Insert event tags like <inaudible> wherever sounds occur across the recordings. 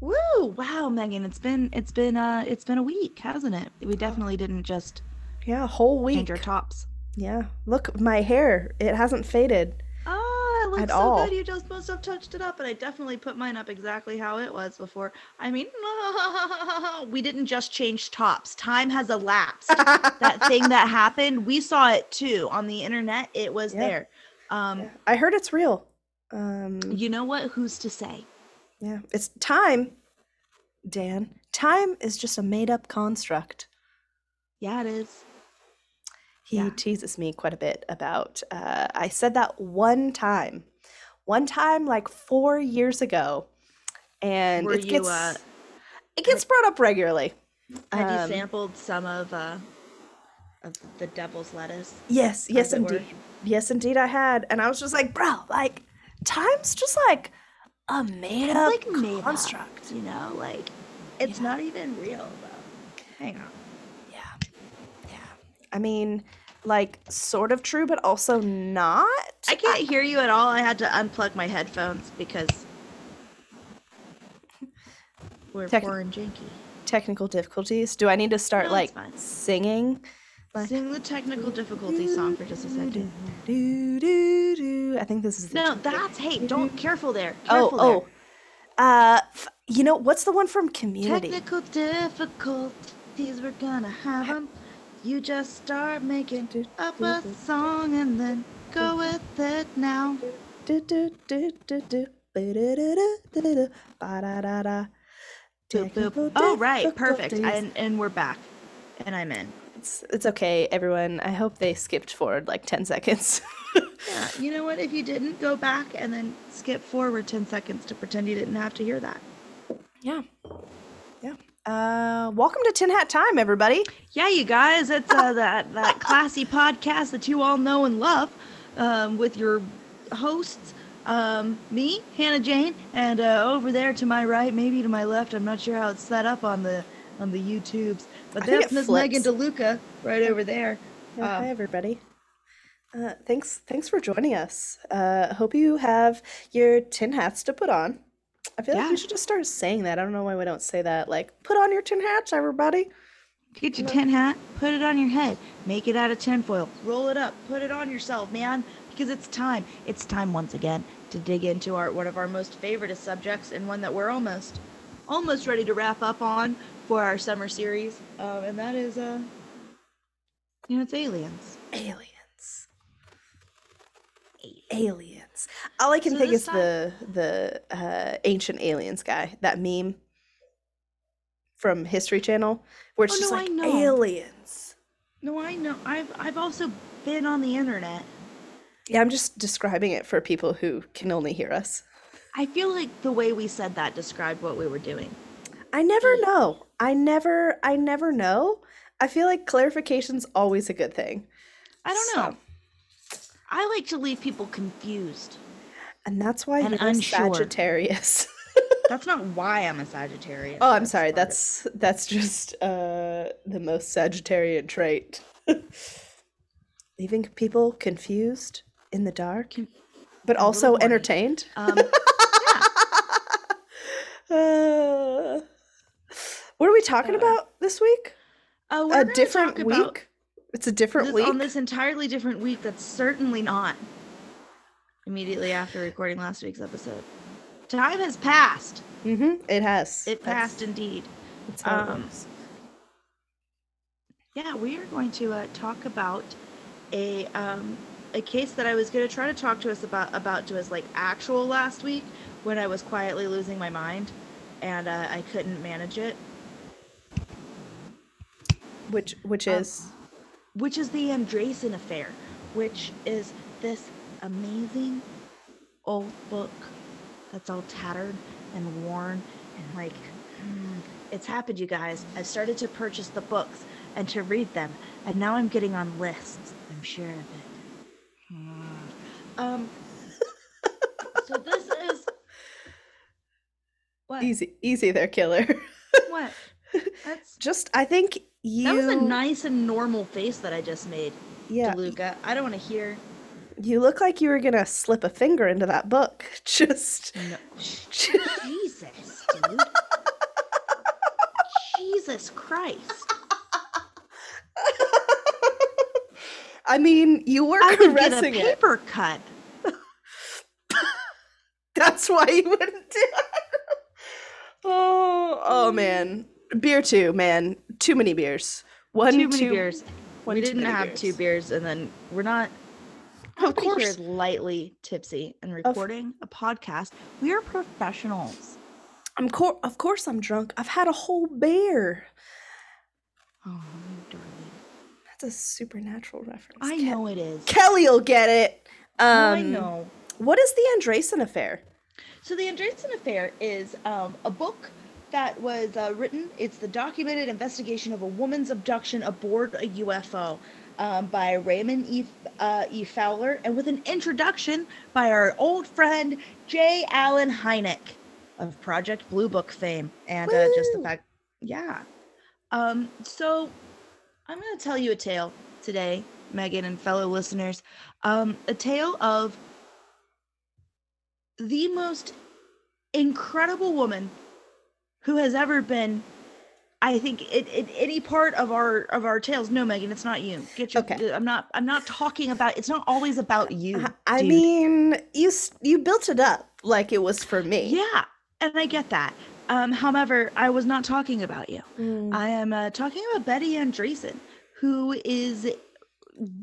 Woo! Wow, Megan, it's been it's been uh it's been a week, hasn't it? We definitely didn't just Yeah, whole week. change our tops. Yeah. Look, my hair, it hasn't faded. Oh, it looks so all. good. You just must have touched it up, and I definitely put mine up exactly how it was before. I mean, <laughs> we didn't just change tops. Time has elapsed. that <laughs> thing that happened, we saw it too on the internet. It was Yeah. there. Um, Yeah, I heard it's real. Um, you know what? Who's to say? Yeah, it's time, Dan. Time is just a made up construct. Yeah, it is. He Yeah. teases me quite a bit about. Uh, I said that one time, one time like four years ago, and Were it you, gets uh, it gets brought up regularly. Had Um, you sampled some of uh of the devil's lettuce? Yes, yes, were? indeed. Yes, indeed, I had, and I was just like, bro, like, time's just like a made up like made up, construct. you know, like it's not even real though. Hang on. Yeah, yeah. I mean, like, sort of true, but also not. I can't hear you at all. I had to unplug my headphones because we're Tec- poor and janky. Technical difficulties. Do I need to start No, like singing? Like- Sing the technical difficulty song for just a second. Do, do, do. I think this is the No, that's hey, don't careful there. Oh, Careful oh. Uh, f- you know what's the one from. Community? Technical difficulties, we're gonna have them. You just start making up a song and then go with it now. Do, do, do, do, do. Oh, right, perfect. And and we're back, and I'm in. It's, it's okay, everyone. I hope they skipped forward like 10 seconds. <laughs> Yeah, you know what? If you didn't go back and then skip forward 10 seconds to pretend you didn't have to hear that. yeah. Yeah. Uh, welcome to Tin Hat Time, everybody. Yeah, you guys, it's uh, <laughs> that, that classy podcast that you all know and love um, with your hosts, um, me, Hannah Jane, and uh, over there to my right, maybe to my left. I'm not sure how it's set up on the on the YouTubes, but that's Miss Megan. DeLuca right over there. Yeah, Uh, hi, everybody. Uh, thanks, thanks for joining us. Uh, hope you have your tin hats to put on. I feel like Yeah. we should just start saying that. I don't know why we don't say that. Like, put on your tin hats, everybody. Get your tin hat, put it on your head, make it out of tinfoil, roll it up, put it on yourself, man, because it's time. It's time once again to dig into our one of our most favorite subjects and one that we're almost almost ready to wrap up on for our summer series, um, and that is uh, you know, it's aliens. Aliens. Aliens. All I can So think is the the uh, ancient aliens guy. That meme from History Channel, where it's Oh, just no, I like know. aliens. No, I know. I've I've also been on the internet. Yeah, I'm just describing it for people who can only hear us. I feel like the way we said that described what we were doing. I never know. I never I never know. I feel like clarification's always a good thing. I don't So- know. I like to leave people confused. And that's why And you're a unsure. Sagittarius. <laughs> That's not why I'm a Sagittarius. oh, I'm sorry. part of it. That's that's just uh the most Sagittarian trait. <laughs> Leaving people confused in the dark, Con- but also entertained. um, <laughs> Uh, what are we talking Uh, about this week? uh, A different week? It's a different this, week. on this entirely different week. That's certainly not immediately after recording last week's episode. Time has passed. mm-hmm. It has. It That's- passed indeed. Um. Yeah, we are going to uh, talk about a um, a case that I was going to try to talk to us about about to us like actual last week when I was quietly losing my mind and uh, I couldn't manage it. Which which um, is which is the Andreasson affair, which is this amazing old book that's all tattered and worn and like hmm, it's happened you guys. I've started to purchase the books and to read them and now i'm getting on lists. I'm sure of it. Hmm. um <laughs> so this is what? Easy easy there, killer. what? <laughs> That's just I think you that was a nice and normal face that i just made yeah DeLuca. I don't want to hear. you look like you were gonna slip a finger into that book. <laughs> Just No. <laughs> Jesus, dude. Jesus Christ. I mean, you were I would get a caressing it. paper cut. <laughs> That's why you wouldn't do it. Oh, oh mm-hmm. man. Beer too, man. Too many beers. One, too many two- beers. one we didn't have two beers, and then we're not. Of course. lightly tipsy and recording a podcast. We are professionals. I'm cor- of course I'm drunk. I've had a whole beer. Oh, darling. That's a supernatural reference. I Ke- know it is. Kelly'll get it. Um, I know. What is the Andreasson affair? So the Andreasson Affair is um, a book that was uh, written. It's the documented investigation of a woman's abduction aboard a UFO um, by Raymond E. Uh, e. Fowler, and with an introduction by our old friend J. Allen Hynek of Project Blue Book fame, and uh, just the fact, yeah. Um, so I'm going to tell you a tale today, Megan and fellow listeners. Um, a tale of the most incredible woman who has ever been i think in, in any part of our of our tales no megan it's not you get your Okay. i'm not i'm not talking about it's not always about you I- mean, you you built it up like it was for me. yeah and i get that um however i was not talking about you Mm. I am uh, talking about Betty Andreasson, who is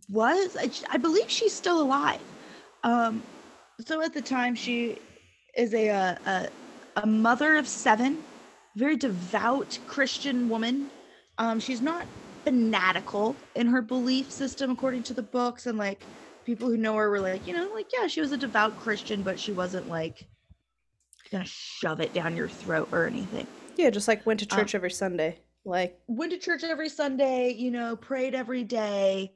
was I, I believe she's still alive. Um, so at the time, she is a, uh, a a mother of seven, very devout Christian woman. Um, she's not fanatical in her belief system, according to the books, and like people who know her were like, you know, like yeah, she was a devout Christian, but she wasn't like gonna shove it down your throat or anything. Yeah, just like went to Uh, church every Sunday. Like, went to church every Sunday, you know, prayed every day,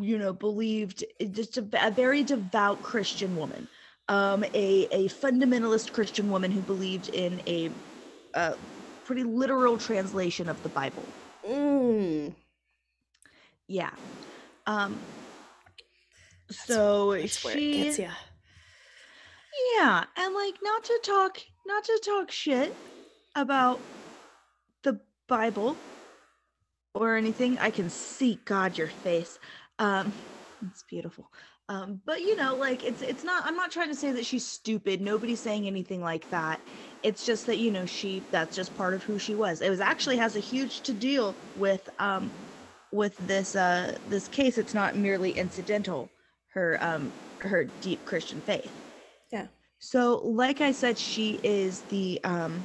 you know, believed just a, a very devout Christian woman, um, a a fundamentalist Christian woman who believed in a, a pretty literal translation of the Bible. mm, Yeah. Um. So that's where it she, gets ya. yeah, and like not to talk, not to talk shit about the Bible or anything. I can see God your face. Um, it's beautiful. Um, but you know, like it's it's not. I'm not trying to say that she's stupid. Nobody's saying anything like that. It's just that you know she. That's just part of who she was. It was actually has a huge to deal with um with this uh this case. It's not merely incidental. Her um her deep Christian faith. Yeah. So, like I said, she is the um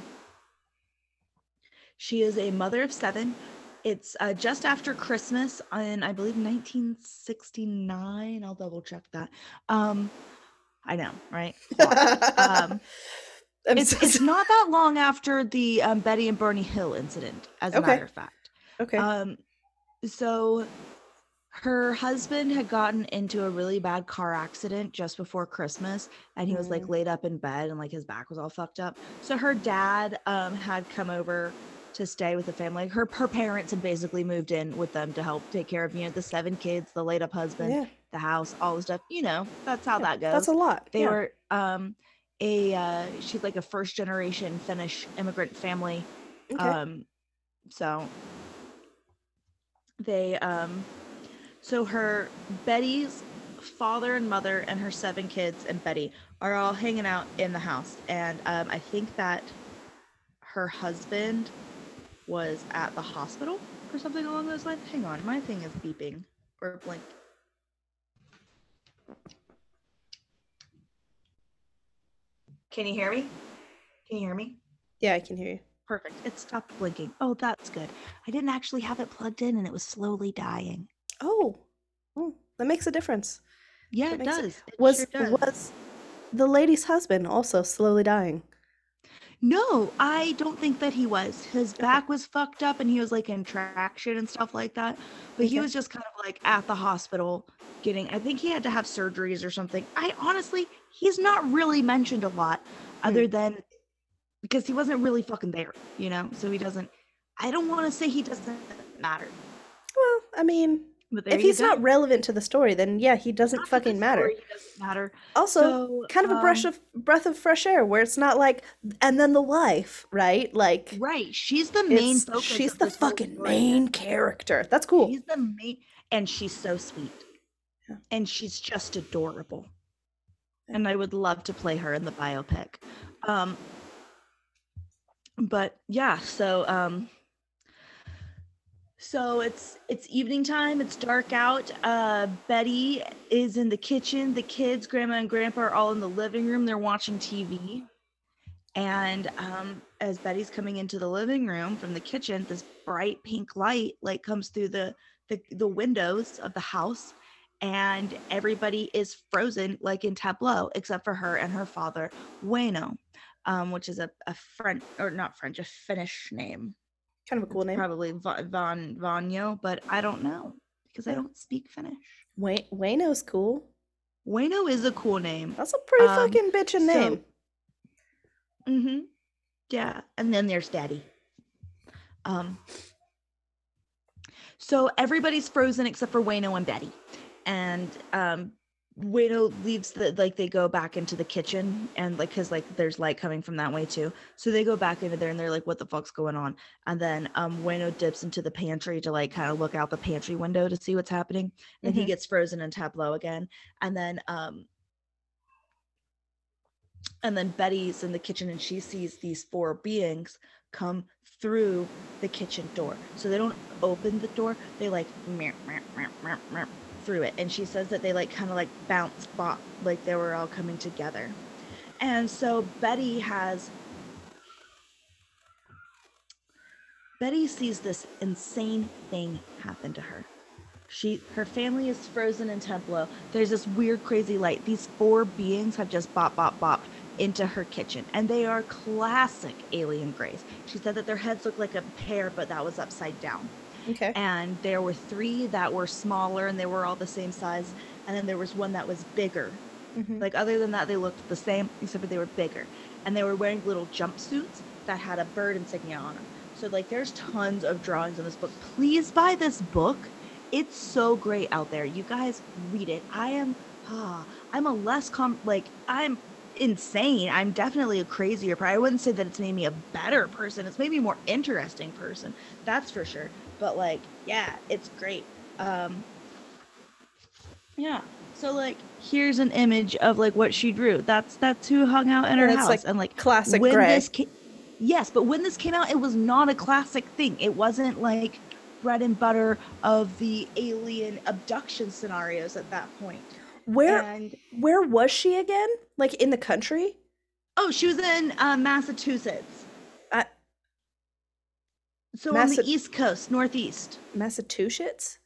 she is a mother of seven. It's uh, just after Christmas in I believe 1969. I'll double check that. Um I know, right? Um <laughs> it's so it's not that long after the um, Betty and Bernie Hill incident as a Okay. matter of fact. okay. Um, so her husband had gotten into a really bad car accident just before Christmas, and he was like Mm. laid up in bed and like his back was all fucked up. So her dad um had come over to stay with the family. Her her parents had basically moved in with them to help take care of you know the seven kids, the laid up husband, yeah, the house, all the stuff. You know that's how yeah, that goes That's a lot. they yeah. were um a uh she's like a first generation finnish immigrant family Okay. um so they um so her betty's father and mother and her seven kids and betty are all hanging out in the house and um i think that her husband was at the hospital or something along those lines hang on my thing is beeping or blink Can you hear me? Can you hear me? yeah, I can hear you. Perfect. It stopped blinking. Oh, that's good. I didn't actually have it plugged in and it was slowly dying. Oh, oh, that makes a difference. Yeah, That it does. It Was sure does. was the lady's husband also slowly dying? No, I don't think that he was. His back was fucked up and he was like in traction and stuff like that. But he was just kind of like at the hospital getting, I think he had to have surgeries or something. I honestly, he's not really mentioned a lot other hmm. than because he wasn't really fucking there, you know? So he doesn't, I don't want to say he doesn't matter. Well, I mean, But if he's not relevant to the story, then yeah, he doesn't Not fucking matter. it doesn't matter. Also, So, kind of a brush um, of breath of fresh air where it's not like and then the wife, right? Like Right. She's the main focus. she's the fucking main character. That's cool. She's the main, and she's so sweet, Yeah. and she's just adorable. Yeah. And I would love to play her in the biopic. Um, but yeah, so um, so it's it's evening time. It's dark out. Uh, Betty is in the kitchen. The kids, Grandma and Grandpa, are all in the living room. They're watching TV. And um, as Betty's coming into the living room from the kitchen, this bright pink light like comes through the the, the windows of the house, and everybody is frozen like in tableau, except for her and her father, Waino, um, which is a, a French or not French, a Finnish name. Kind of a cool name. Probably Va- Von Vanyo, but I don't know because I don't speak Finnish. Wayne Waino's cool. Waino is a cool name. That's a pretty Um, fucking bitchin' so- name. Mm-hmm. Yeah. And then there's Daddy. Um so everybody's frozen except for Waino and Betty. And um Waino leaves the like they go back into the kitchen and like because like there's light coming from that way too. So they go back into there and they're like, what the fuck's going on? And then um Waino dips into the pantry to like kind of look out the pantry window to see what's happening. And he Mhm. gets frozen in tableau again. And then um and then Betty's in the kitchen and she sees these four beings come through the kitchen door. So they don't open the door, they like meow, meow, meow, through it. And she says that they like kind of like bounce bop, like they were all coming together. And so Betty has Betty sees this insane thing happen to her. She her family is frozen in Templo. There's this weird crazy light. These four beings have just bop bop bop into her kitchen and they are classic alien grays. She said that their heads look like a pear but that was upside down. Okay. And there were three that were smaller and they were all the same size and then there was one that was bigger. Mhm. Like other than that they looked the same except they were bigger. And they were wearing little jumpsuits that had a bird insignia on them. So like there's tons of drawings in this book. Please buy this book. It's so great out there. You guys read it. I am ah, I'm a less com like I'm insane. I'm definitely a crazier person. I wouldn't say that it's made me a better person. It's made me a more interesting person. That's for sure. But like, yeah, it's great. Um yeah. So like here's an image of like what she drew. That's that's who hung out in her And it's, house. like, and like Classic when gray. this ca- yes, but when this came out, it was not a classic thing. It wasn't like bread and butter of the alien abduction scenarios at that point. Where And where was she again? Like in the country? oh, she was in uh, Massachusetts. So on the East Coast, Northeast. Massachusetts?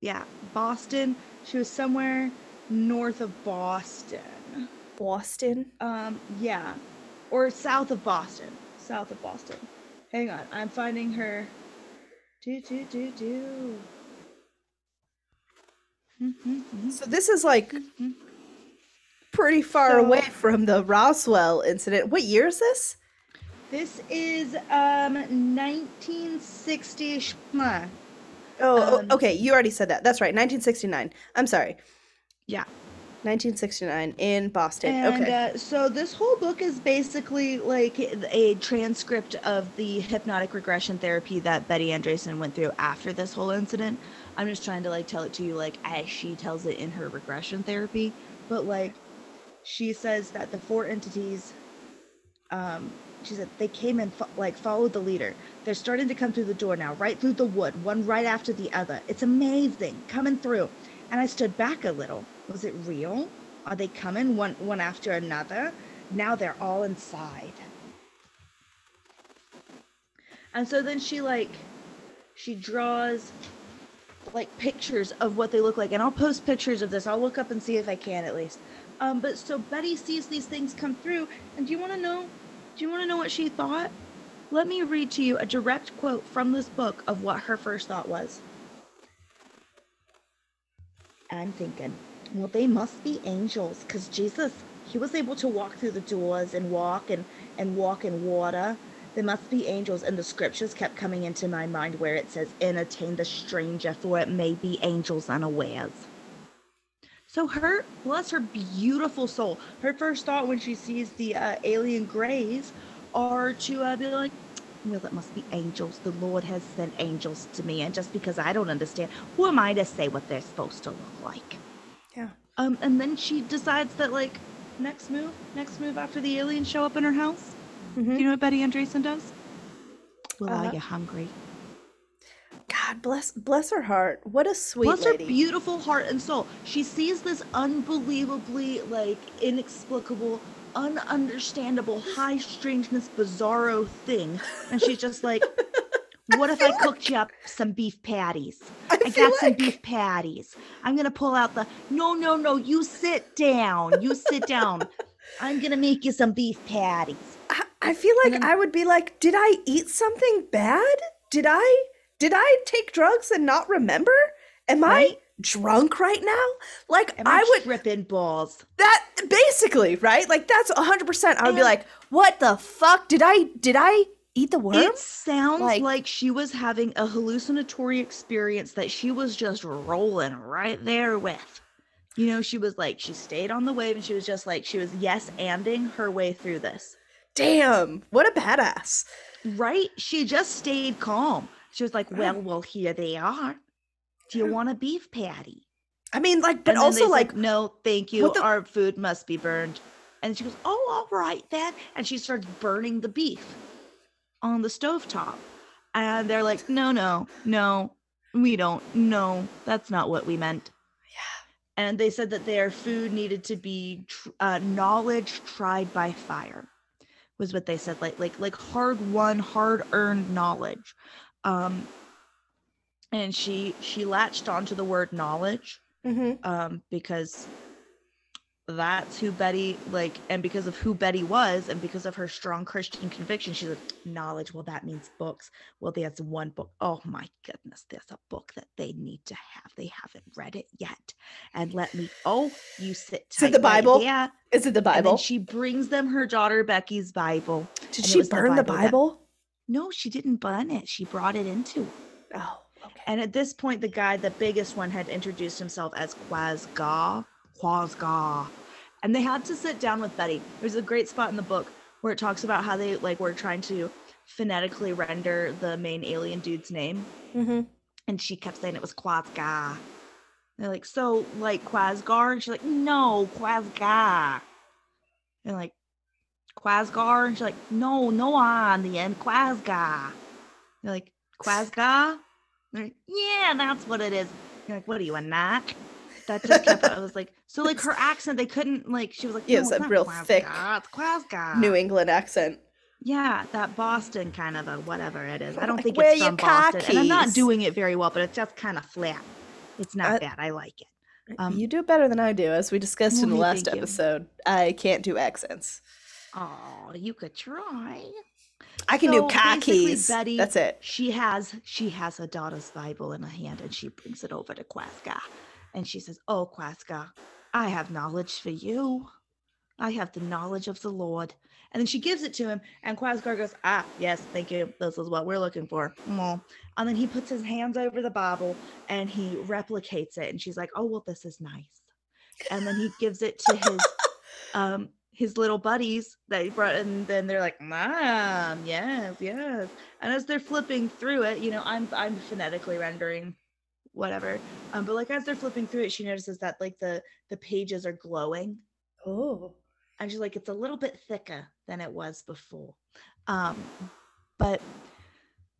Yeah, Boston. She was somewhere north of Boston. Boston? Um, yeah, or south of Boston. South of Boston. Hang on, I'm finding her. Do do do do. So this is like pretty far So- away from the Roswell incident. What year is this? This is um 1960. Oh, oh, Um, okay. You already said that. That's right. 1969. I'm sorry. Yeah. 1969 in Boston. And okay. uh, so this whole book is basically like a transcript of the hypnotic regression therapy that Betty Andreasson went through after this whole incident. I'm just trying to like tell it to you like as she tells it in her regression therapy. But like she says that the four entities um she said they came and fo- like followed the leader. They're starting to come through the door now, right through the wood, one right after the other. It's amazing coming through. And I stood back a little. Was it real? Are they coming one one after another? Now they're all inside. And so then she like she draws like pictures of what they look like and I'll post pictures of this. I'll look up and see if I can at least. Um but so Betty sees these things come through and do you want to know do you want to know what she thought? Let me read to you a direct quote from this book of what her first thought was. I'm thinking, well, they must be angels because Jesus, he was able to walk through the doors and walk and, and walk in water. they must be angels. And the scriptures kept coming into my mind where it says, entertain the stranger, for it may be angels unawares. So her, bless her beautiful soul, her first thought when she sees the uh, alien grays are to uh, be like, well, it must be angels. The Lord has sent angels to me, and just because I don't understand, who am I to say what they're supposed to look like? Yeah. Um, and then she decides that like next move, next move after the aliens show up in her house. Mhm. Do you know what Betty Andreasson does? Well, Uh, are you hungry? God bless bless her heart. What a sweet Bless lady. her beautiful heart and soul. She sees this unbelievably, like, inexplicable, ununderstandable, high strangeness, bizarro thing, and she's just like, <laughs> "What if I cooked you up some beef patties? I I got some beef patties. I'm gonna pull out the no, no, no. You sit down. You sit down. I'm gonna make you some beef patties." I, I feel like then- I would be like, did I eat something bad? Did I did I take drugs and not remember? Am Right? I drunk right now? Like Am I I would in balls? that basically, right? Like that's 100%. I would be like, "What the fuck? Did I did I eat the worm?" It sounds Like- like, she was having a hallucinatory experience that she was just rolling right there with. You know, she was like, she stayed on the wave and she was just like, she was yes anding her way through this. Damn, what a badass. Right? She just stayed calm. She was like, well, well, here they are. Do you want a beef patty? I mean, like, but also like, no, thank you. the- Our food must be burned. And she goes, oh, all right then. And she starts burning the beef on the stovetop. And they're like, no, no, no, we don't. No, that's not what we meant. yeah, And they said that their food needed to be tr- uh, knowledge tried by fire, was what they said. Like, like, like hard won, hard earned knowledge. Um, and she she latched onto the word knowledge mm-hmm. um, because that's who Betty like, and because of who Betty was, and because of her strong Christian conviction, she's like, knowledge. Well, that means books. Well, there's one book. Oh my goodness, there's a book that they need to have. They haven't read it yet. And let me. Oh, you sit. Is it the tight right Bible? there." is it the And Bible? she brings them her daughter Becky's Bible. Did she the burn the Bible that- Bible? No, she didn't bun it. She brought it into. Oh, okay. And at this point, the guy, the biggest one, had introduced himself as Quasgar. Quasgar. And they had to sit down with Betty. There's a great spot in the book where it talks about how they like were trying to phonetically render the main alien dude's name. Mm-hmm. And she kept saying it was Quasgar. They're like, so like Quasgar? And she's like, no, Quasgar. And like, Quasgar? And she's like, no, no on the end, Quasgar. You're like, Quasgar? Like, yeah, that's what it is. You're like, what are you, a knock? That just kept, I was like, so like her accent, they couldn't, like, she was like, Yeah, no, it's it's a real Quasgar, thick It's Quasgar. New England accent. Yeah, that Boston kind of a whatever it is. I don't Like, think it's from Boston. And I'm not doing it very well, but it's just kind of flat. It's not I- bad. I like it. Um, you do it better than I do, as we discussed in the last thank you. episode. I can't do accents. Oh, you could try. I can So, do basically, khakis. Betty- That's it. She has she has her daughter's Bible in her hand and she brings it over to Quasca. And she says, Oh Quasca, I have knowledge for you. I have the knowledge of the Lord. And then she gives it to him, and Quasgar goes, Ah, yes, thank you. This is what we're looking for. And then he puts his hands over the Bible and he replicates it. And she's like, Oh, well, this is nice. And then he gives it to his <laughs> um his little buddies that he brought and then they're like mom yes yes. And as they're flipping through it you know i'm i'm phonetically rendering whatever um but like as they're flipping through it she notices that like the the pages are glowing. Oh. and she's like it's a little bit thicker than it was before. Um but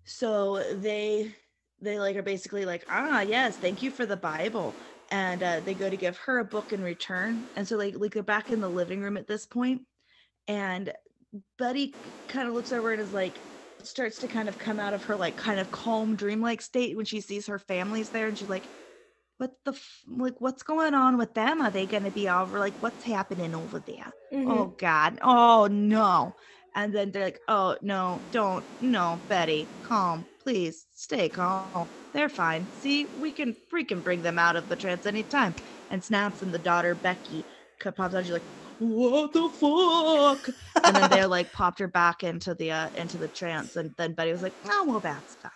so they they like are basically like ah yes thank you for the bible and uh, they go to give her a book in return and so like like they're back in the living room at this point and betty kind of looks over and is like starts to kind of come out of her like kind of calm dreamlike state when she sees her family's there and she's like what the f- like what's going on with them? Are they going to be over like what's happening over there? Mm-hmm. oh god oh no. And then they're like oh no don't no betty calm please stay calm. They're fine. See we can we can bring them out of the trance anytime. And snaps and the daughter becky co- pops out she's like what the fuck? And then they like <laughs> popped her back into the uh into the trance. And then betty was like oh well that's fine.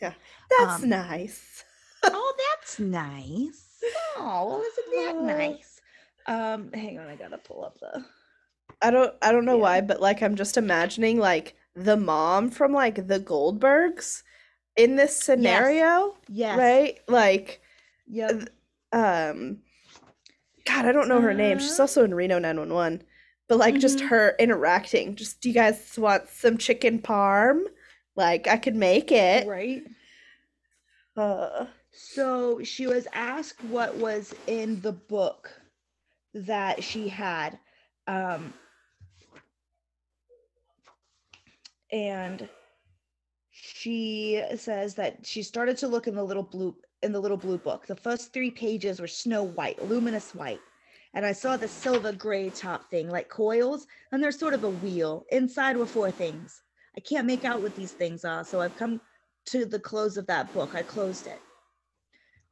Yeah, That's Um, nice. <laughs> oh <laughs> that's nice. Oh well isn't that Uh. nice? Um hang on i gotta pull up the I don't I don't know Yeah. why, but like I'm just imagining like the mom from like the Goldbergs in this scenario, yes right? Like yep um God, I don't know her name. She's Uh. also in Reno 911. But like just Mhm. her interacting. Just do you guys want some chicken parm? Like I could make it. right Uh So she was asked what was in the book that she had. Um, and she says that she started to look in the little blue in the little blue book. The first three pages were snow white, luminous white. And I saw the silver gray top thing, like coils, and there's sort of a wheel. Inside were four things. I can't make out what these things are, so I've come to the close of that book. I closed it.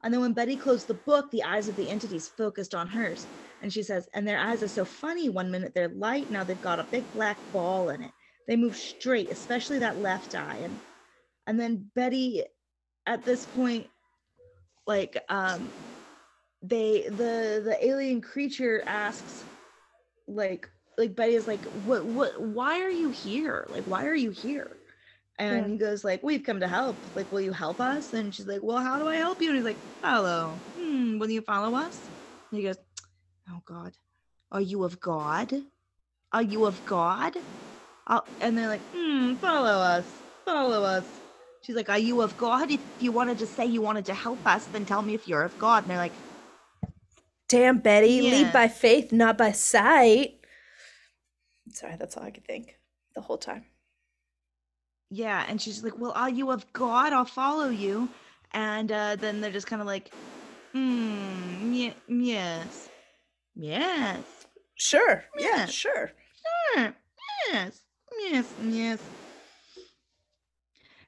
And then when Betty closed the book, the eyes of the entities focused on hers. And she says, and their eyes are so funny. One minute they're light, now they've got a big black ball in it. They move straight, especially that left eye. And and then Betty at this point, like um they the the alien creature asks like like Betty is like, what what why are you here? Like, why are you here? And Yeah. he goes like, "We've come to help. Like, will you help us?" And she's like, "Well, how do I help you?" And he's like, "Follow. Hmm, will you follow us?" And he goes, "Oh God, are you of God? Are you of God?" I'll, and they're like, "Hmm, follow us. Follow us." She's like, "Are you of God? If you wanted to say you wanted to help us, then tell me if you're of God." And they're like, damn Betty, Yeah. lead by faith, not by sight. Sorry, that's all I could think the whole time. Yeah, and she's like, "Well, are you of God? I'll follow you." And uh, then they're just kind of like, "Hmm, ye- yes, yes, Sure. Yeah, Yeah. sure. sure, yes, yes, yes."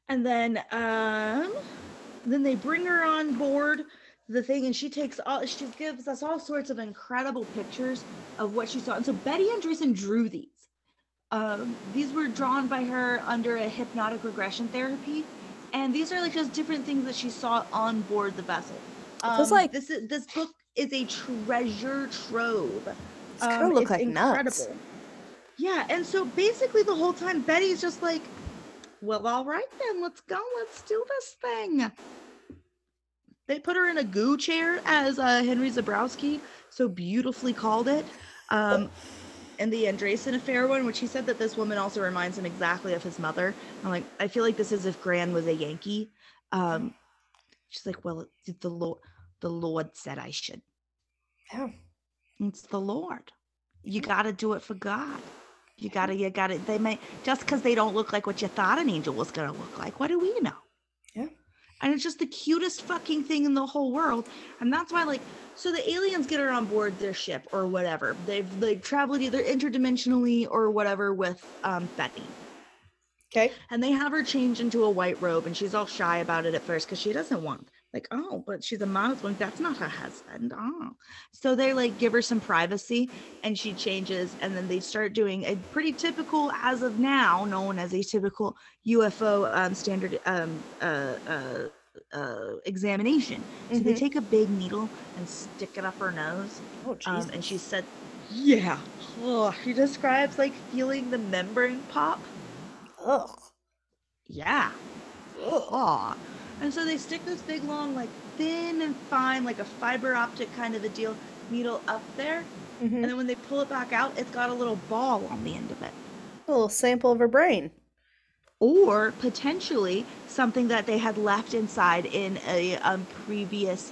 And then, um, then they bring her on board the thing, and she takes all. She gives us all sorts of incredible pictures of what she saw. And so Betty Andreasson drew these. Um, these were drawn by her under a hypnotic regression therapy, and these are like just different things that she saw on board the vessel. Um, Feels like- this is this book is a treasure trove. It's gonna Um, look it's like nuts. Yeah, and so basically the whole time Betty's just like, "Well, all right then, let's go, let's do this thing." They put her in a goo chair, as uh, Henry Zebrowski so beautifully called it. Um, and the Andreasson affair one, which he said that this woman also reminds him exactly of his mother. I'm like, I feel like this is if Gran was a Yankee. Um, she's like, well, the Lord, the Lord said I should. Yeah. It's the Lord. You got to do it for God. You got to, you got to, they may, just because they don't look like what you thought an angel was going to look like. What do we know? Yeah. And it's just the cutest fucking thing in the whole world. And that's why, like, so the aliens get her on board their ship or whatever. They've, they've traveled either interdimensionally or whatever with um, Betty. Okay. And they have her change into a white robe, and she's all shy about it at first because she doesn't want, like, oh, but she's a one. That's not her husband. Oh. So they like give her some privacy, and she changes, and then they start doing a pretty typical, as of now, known as a typical UFO um, standard um, uh, uh, uh, examination. So they Mhm. take a big needle and stick it up her nose, Oh, um, and she said, "Yeah." Oh, she describes like feeling the membrane pop. Ugh. Yeah. Ugh. And so they stick this big, long, like thin and fine, like a fiber optic kind of a deal needle up there. Mhm. And then when they pull it back out, it's got a little ball on the end of it. A little sample of her brain. Or potentially something that they had left inside in a um, previous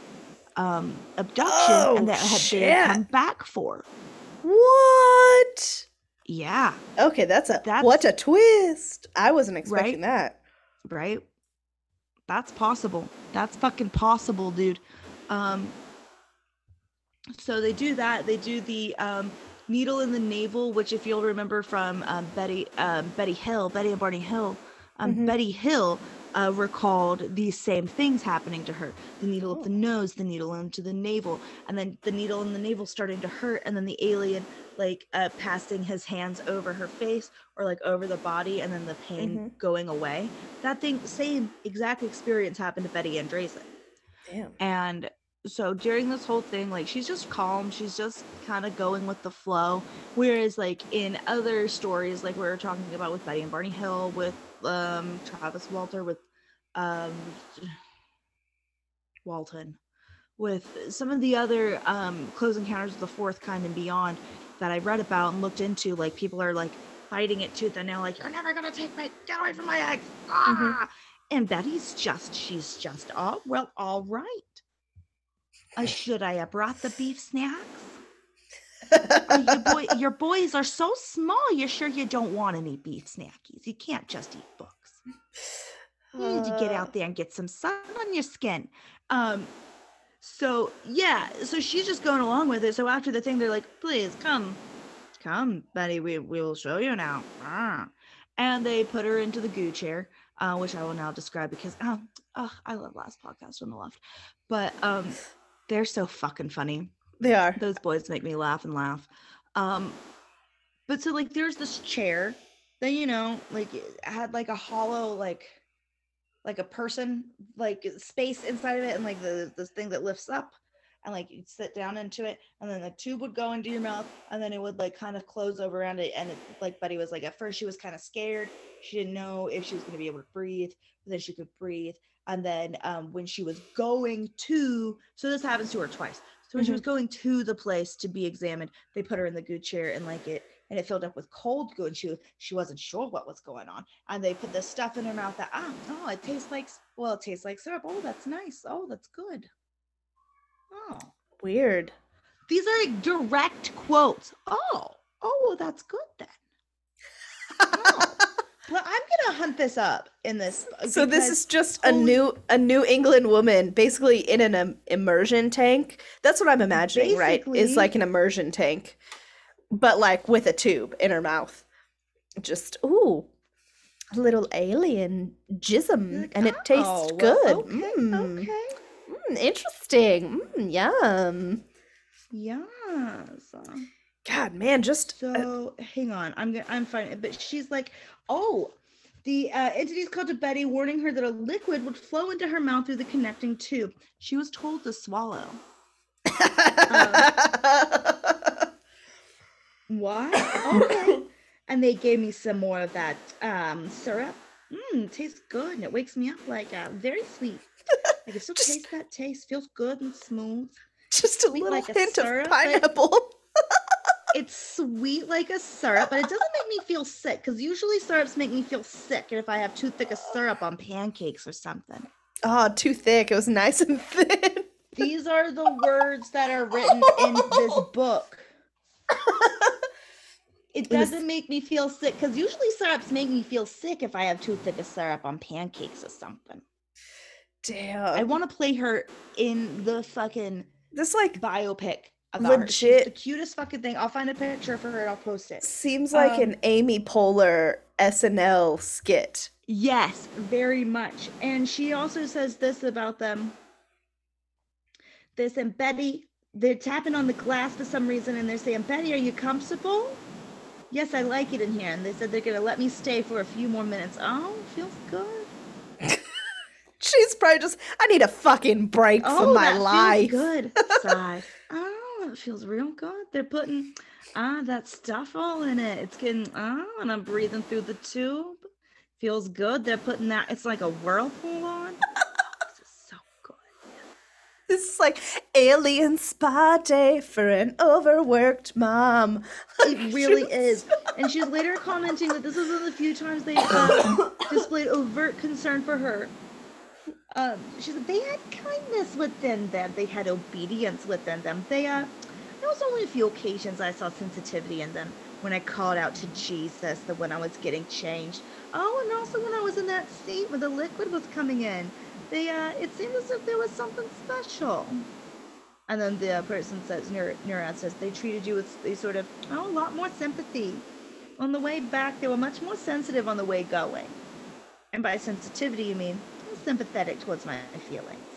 um, abduction Oh, and that had, they had come back for. What? Yeah. Okay, that's a That's- what a twist. I wasn't expecting Right? that. right? That's possible. That's fucking possible, dude. Um so they do that. They do the um needle in the navel, which if you'll remember from um, Betty um, Betty Hill, Betty and Barney Hill, um, Mhm. Betty Hill uh, recalled these same things happening to her. The needle up the Oh. nose, the needle into the navel, and then the needle in the navel starting to hurt, and then the alien like uh, passing his hands over her face or like over the body and then the pain Mhm. going away. That thing, same exact experience happened to Betty Andreasson. Damn. And so during this whole thing, like she's just calm, she's just kind of going with the flow. Whereas, like in other stories, like we were talking about with Betty and Barney Hill, with um Travis Walter, with um Walton, with some of the other um close encounters of the fourth kind and beyond that I read about and looked into, like people are like fighting it tooth and nail, like you're never gonna take my get away from my eggs. Ah! And Betty's just she's just oh well all right. Uh, should I have brought the beef snacks? Uh, your, boy, your boys are so small. You're sure you don't want any beef snackies? You can't just eat books. You need to get out <sighs> there and get some sun on your skin. Um, so yeah, so she's just going along with it. So after the thing, they're like, "Please come, come, Betty. We we will show you now." Ah. And they put her into the goo chair, uh, which I will now describe because oh, oh, I love last podcast on the left, but um, they're so fucking funny They are. those boys make me laugh and laugh. Um but so like there's this chair that you know like had like a hollow like like a person like space inside of it and like the this thing that lifts up and like you'd sit down into it and then the tube would go into your mouth and then it would like kind of close over around it and it, like Betty was like at first she was kind of scared. She didn't know if she was going to be able to breathe but then she could breathe. And then um, when she was going to so this happens to her twice so when she was going to the place to be examined they put her in the goo chair and like it and it filled up with cold goo and she she wasn't sure what was going on and they put this stuff in her mouth that ah oh it tastes like well it tastes like syrup. Oh that's nice. Oh that's good. Oh. Weird. these are like direct quotes. Oh oh well, that's good then. <laughs> Oh. Well i'm gonna hunt this up in this uh, so this is just a new a New England woman basically in an im- immersion tank. That's what I'm imagining, right? Is like an immersion tank. But like with a tube in her mouth. Just ooh. A little alien jism like, and it tastes "Oh, well, good. okay Mm, okay mm, interesting. Mm, yum. yes God, man, just uh, So hang on, I'm gonna I'm fine. But she's like, oh, the uh, entity's called to Betty, warning her that a liquid would flow into her mouth through the connecting tube. She was told to swallow. <laughs> What? Okay. and they gave me some more of that um, syrup. Mmm, tastes good, and it wakes me up like uh, very sweet. I can still <laughs> Just- taste that taste. Feels good and smooth. just a sweet little like a hint of syrup, but- pineapple. It's sweet like a syrup, but it doesn't make me feel sick because usually syrups make me feel sick if I have too thick a syrup on pancakes or something. Oh, too thick. It was nice and thin. These are the <laughs> words that are written in this book. It It doesn't make me feel sick because usually syrups make me feel sick if I have too thick a syrup on pancakes or something. Damn. I want to play her in the fucking this like biopic her. The cutest fucking thing. I'll find a picture for her and I'll post it. seems like Um, an Amy Poehler SNL skit. Yes, very much. And she also says this about them. This and Betty, they're tapping on the glass for some reason and they're saying, Betty, are you comfortable? Yes, I like it in here. And they said they're to let me stay for a few more minutes. Oh, feels good. <laughs> She's probably just I need a fucking break oh, from my that life. feels good. <laughs> Sigh. Oh, it feels real good. They're putting ah that stuff all in it. It's getting oh, and I'm breathing through the tube. Feels good. They're putting that. It's like a whirlpool on. this is so good. This is like alien spa day for an overworked mom. <laughs> It really is. And she's later commenting that this is one of the few times they uh, displayed overt concern for her. Um, she said they had kindness within them. They had obedience within them. They uh, there was only a few occasions I saw sensitivity in them. When I called out to Jesus, the when I was getting changed. Oh, and also when I was in that seat where the liquid was coming in. They uh, it seemed as if there was something special. And then the person says, Neur- says, they treated you with a sort of, oh, a lot more sympathy. On the way back, they were much more sensitive on the way going. And by sensitivity, you mean sympathetic towards my feelings.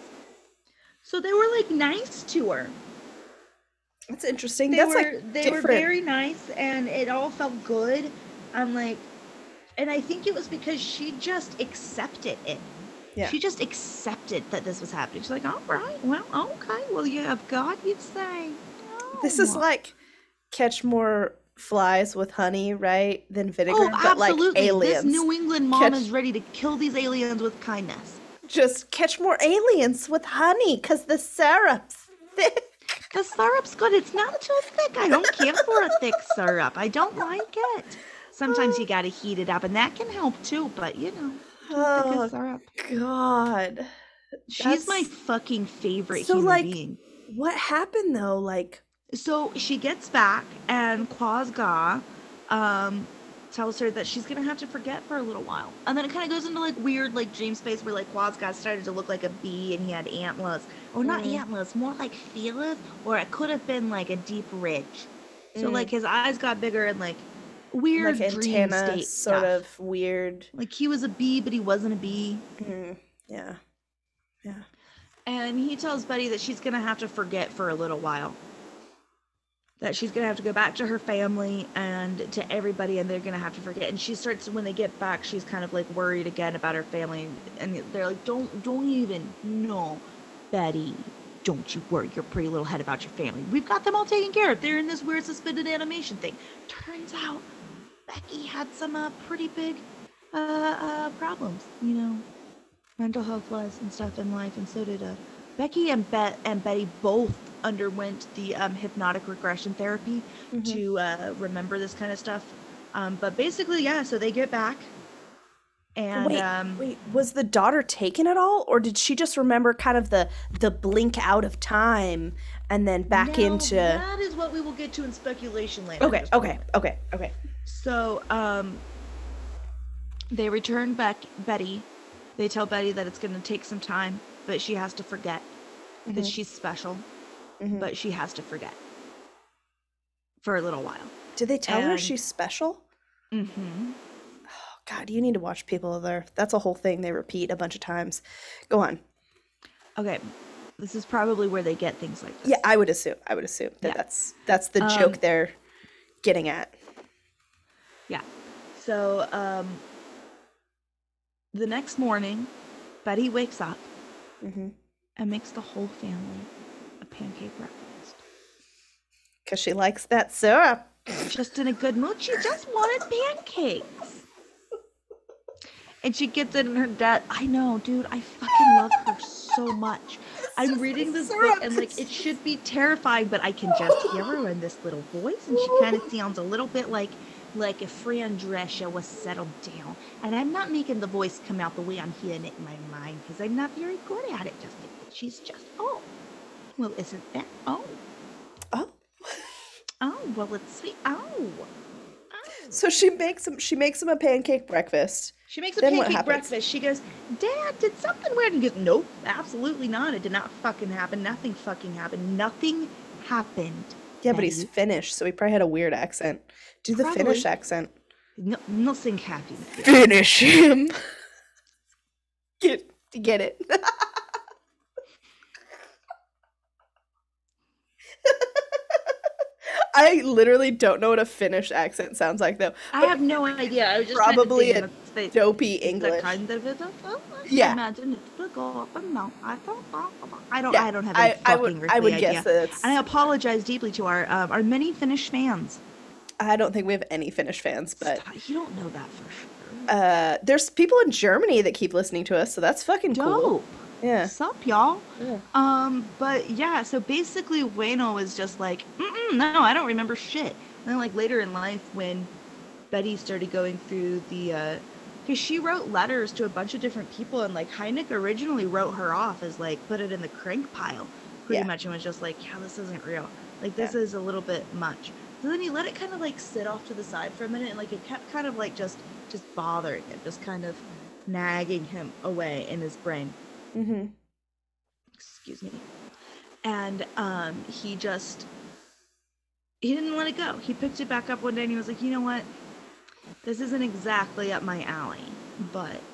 So they were like nice to her. That's interesting. They That's were like they different. were very nice, and it all felt good. I'm like, and I think it was because she just accepted it. Yeah. She just accepted that this was happening. She's like, all right, well, okay, well, you have God, you'd say. This is like catch more flies with honey, right? Than vinegar, oh, but like absolutely. aliens. This New England mom Catch- is ready to kill these aliens with kindness. Just catch more aliens with honey, cause the syrup's thick. The syrup's good. It's not too thick. I don't care for a thick <laughs> syrup. I don't like it. Sometimes you gotta heat it up, and that can help too. But you know, Oh syrup. God. She's my fucking favorite So, human like, being. What happened though? Like, So she gets back, and Quazgaa um, tells her that she's gonna have to forget for a little while, and then it kind of goes into like weird, like dream space where like Quazgaa started to look like a bee, and he had antlers, or not Mm. antlers, more like feelers, or it could have been like a deep ridge. So Mm. like his eyes got bigger and like weird like dream state sort stuff. of weird. Like he was a bee, but he wasn't a bee. Mm, yeah. Yeah. And he tells Betty that she's to have to forget for a little while. That she's going to have to go back to her family and to everybody, and they're going to have to forget. And she starts when they get back, she's kind of like worried again about her family, and they're like, "Don't, don't even, no, Betty, don't you worry your pretty little head about your family. We've got them all taken care of. They're in this weird suspended animation thing." Turns out, Becky had some uh, pretty big uh, uh, problems, you know, mental health wise and stuff in life, and so did uh, Becky and Bet and Betty both underwent the um, hypnotic regression therapy Mhm. to uh, remember this kind of stuff. Um, but basically, yeah. So they get back, and wait, um, wait, was the daughter taken at all, or did she just remember kind of the the blink out of time and then back into? that is what we will get to in speculation later. Okay, okay, okay, okay. So, um, they return back Betty. They tell Betty that it's going to take some time, but she has to forget that Mhm. she's special, Mhm. but she has to forget for a little while. Did they tell her she's special? Mm-hmm. Oh, God, you need to watch People of Earth. That's a whole thing they repeat a bunch of times. Go on. Okay, this is probably where they get things like this. Yeah, I would assume. I would assume that Yeah. that's that's the Um, joke they're getting at. Yeah. So, um, the next morning, Betty wakes up Mm-hmm. and makes the whole family pancake breakfast. Because she likes that syrup. just in a good mood. She just wanted pancakes. And she gets it in her dad. I know, dude. I fucking love her so much. I'm reading this book and like it should be terrifying, but I can just hear her in this little voice, and she kind of sounds a little bit like like if Fran Drescher was settled down. And I'm not making the voice come out the way I'm hearing it in my mind because I'm not very good at it. Just she's just oh, well, isn't that oh Oh. oh well it's sweet oh. oh. So she makes him she makes him a pancake breakfast. She makes a Then pancake breakfast. She goes, Dad, did something weird? And he goes, Nope, absolutely not. It did not fucking happen. Nothing fucking happened. Nothing happened. Yeah, but he's. Finnish, so he probably had a weird accent. Do the Finnish accent. No, nothing happened. Finish him. <laughs> Get get it. <laughs> I literally don't know what a Finnish accent sounds like though. I have no idea. I was just probably a Dopey English. kind of it. I Yeah. Imagine it's the goal, but no, I don't. I don't. Yeah, I don't have any I fucking would I would earthly guess idea. that it's, And I apologize deeply to our um, our many Finnish fans. I don't think we have any Finnish fans, but Stop, you don't know that for sure. uh, there's people in Germany that keep listening to us, so that's fucking cool. Yeah. What's up, y'all? Yeah. Um, but yeah, so basically, Waino was just like, no, I don't remember shit. And then, like later in life, when Betty started going through the, uh, because she wrote letters to a bunch of different people, and like Hynek originally wrote her off as like put it in the crank pile, pretty Yeah. much, and was just like, yeah, this isn't real. Like this Yeah. is a little bit much. So then he let it kind of like sit off to the side for a minute, and like it kept kind of like just just bothering him, just kind of nagging him away in his brain Mm-hmm. excuse me and um he just he didn't let it go he picked it back up one day and he was like you know what this isn't exactly up my alley but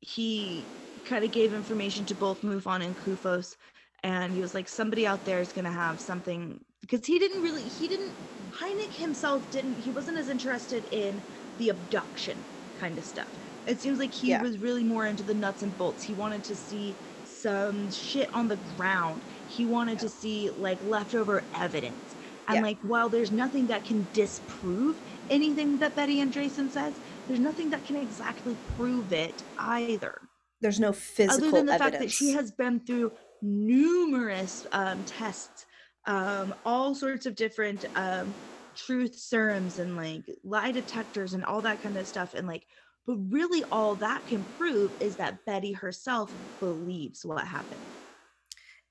he kind of gave information to both MUFON and CUFOS and he was like somebody out there is going to have something because he didn't really he didn't Hynek himself didn't he wasn't as interested in the abduction kind of stuff. It seems like he Yeah. was really more into the nuts and bolts. He wanted to see some shit on the ground. He wanted to see like leftover evidence. And Yeah. like while there's nothing that can disprove anything that Betty Andreasson says, there's nothing that can exactly prove it either There's no physical other than the evidence. fact that she has been through numerous um, tests, um, all sorts of different um, truth serums and like lie detectors and all that kind of stuff, and like, but really all that can prove is that Betty herself believes what happened.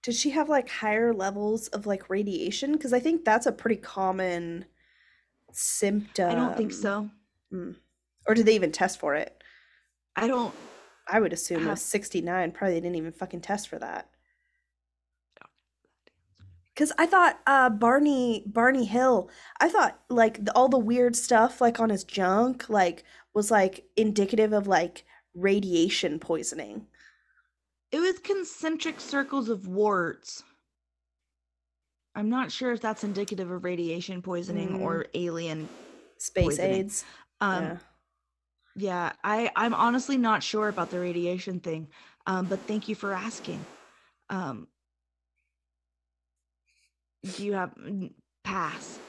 Did she have like higher levels of like radiation? Because I think that's a pretty common symptom. I don't think so. Hmm. Or did they even test for it? I don't. I would assume it Have- was 69. Probably didn't even fucking test for that. Cause I thought uh Barney Barney Hill, I thought like the, all the weird stuff like on his junk like was like indicative of like radiation poisoning. It was concentric circles of warts. I'm not sure if that's indicative of radiation poisoning Mm. or alien. Space Poisoning. AIDS. Um, yeah. Yeah, I I'm honestly not sure about the radiation thing. Um, but thank you for asking. Um, do you have mm, pass?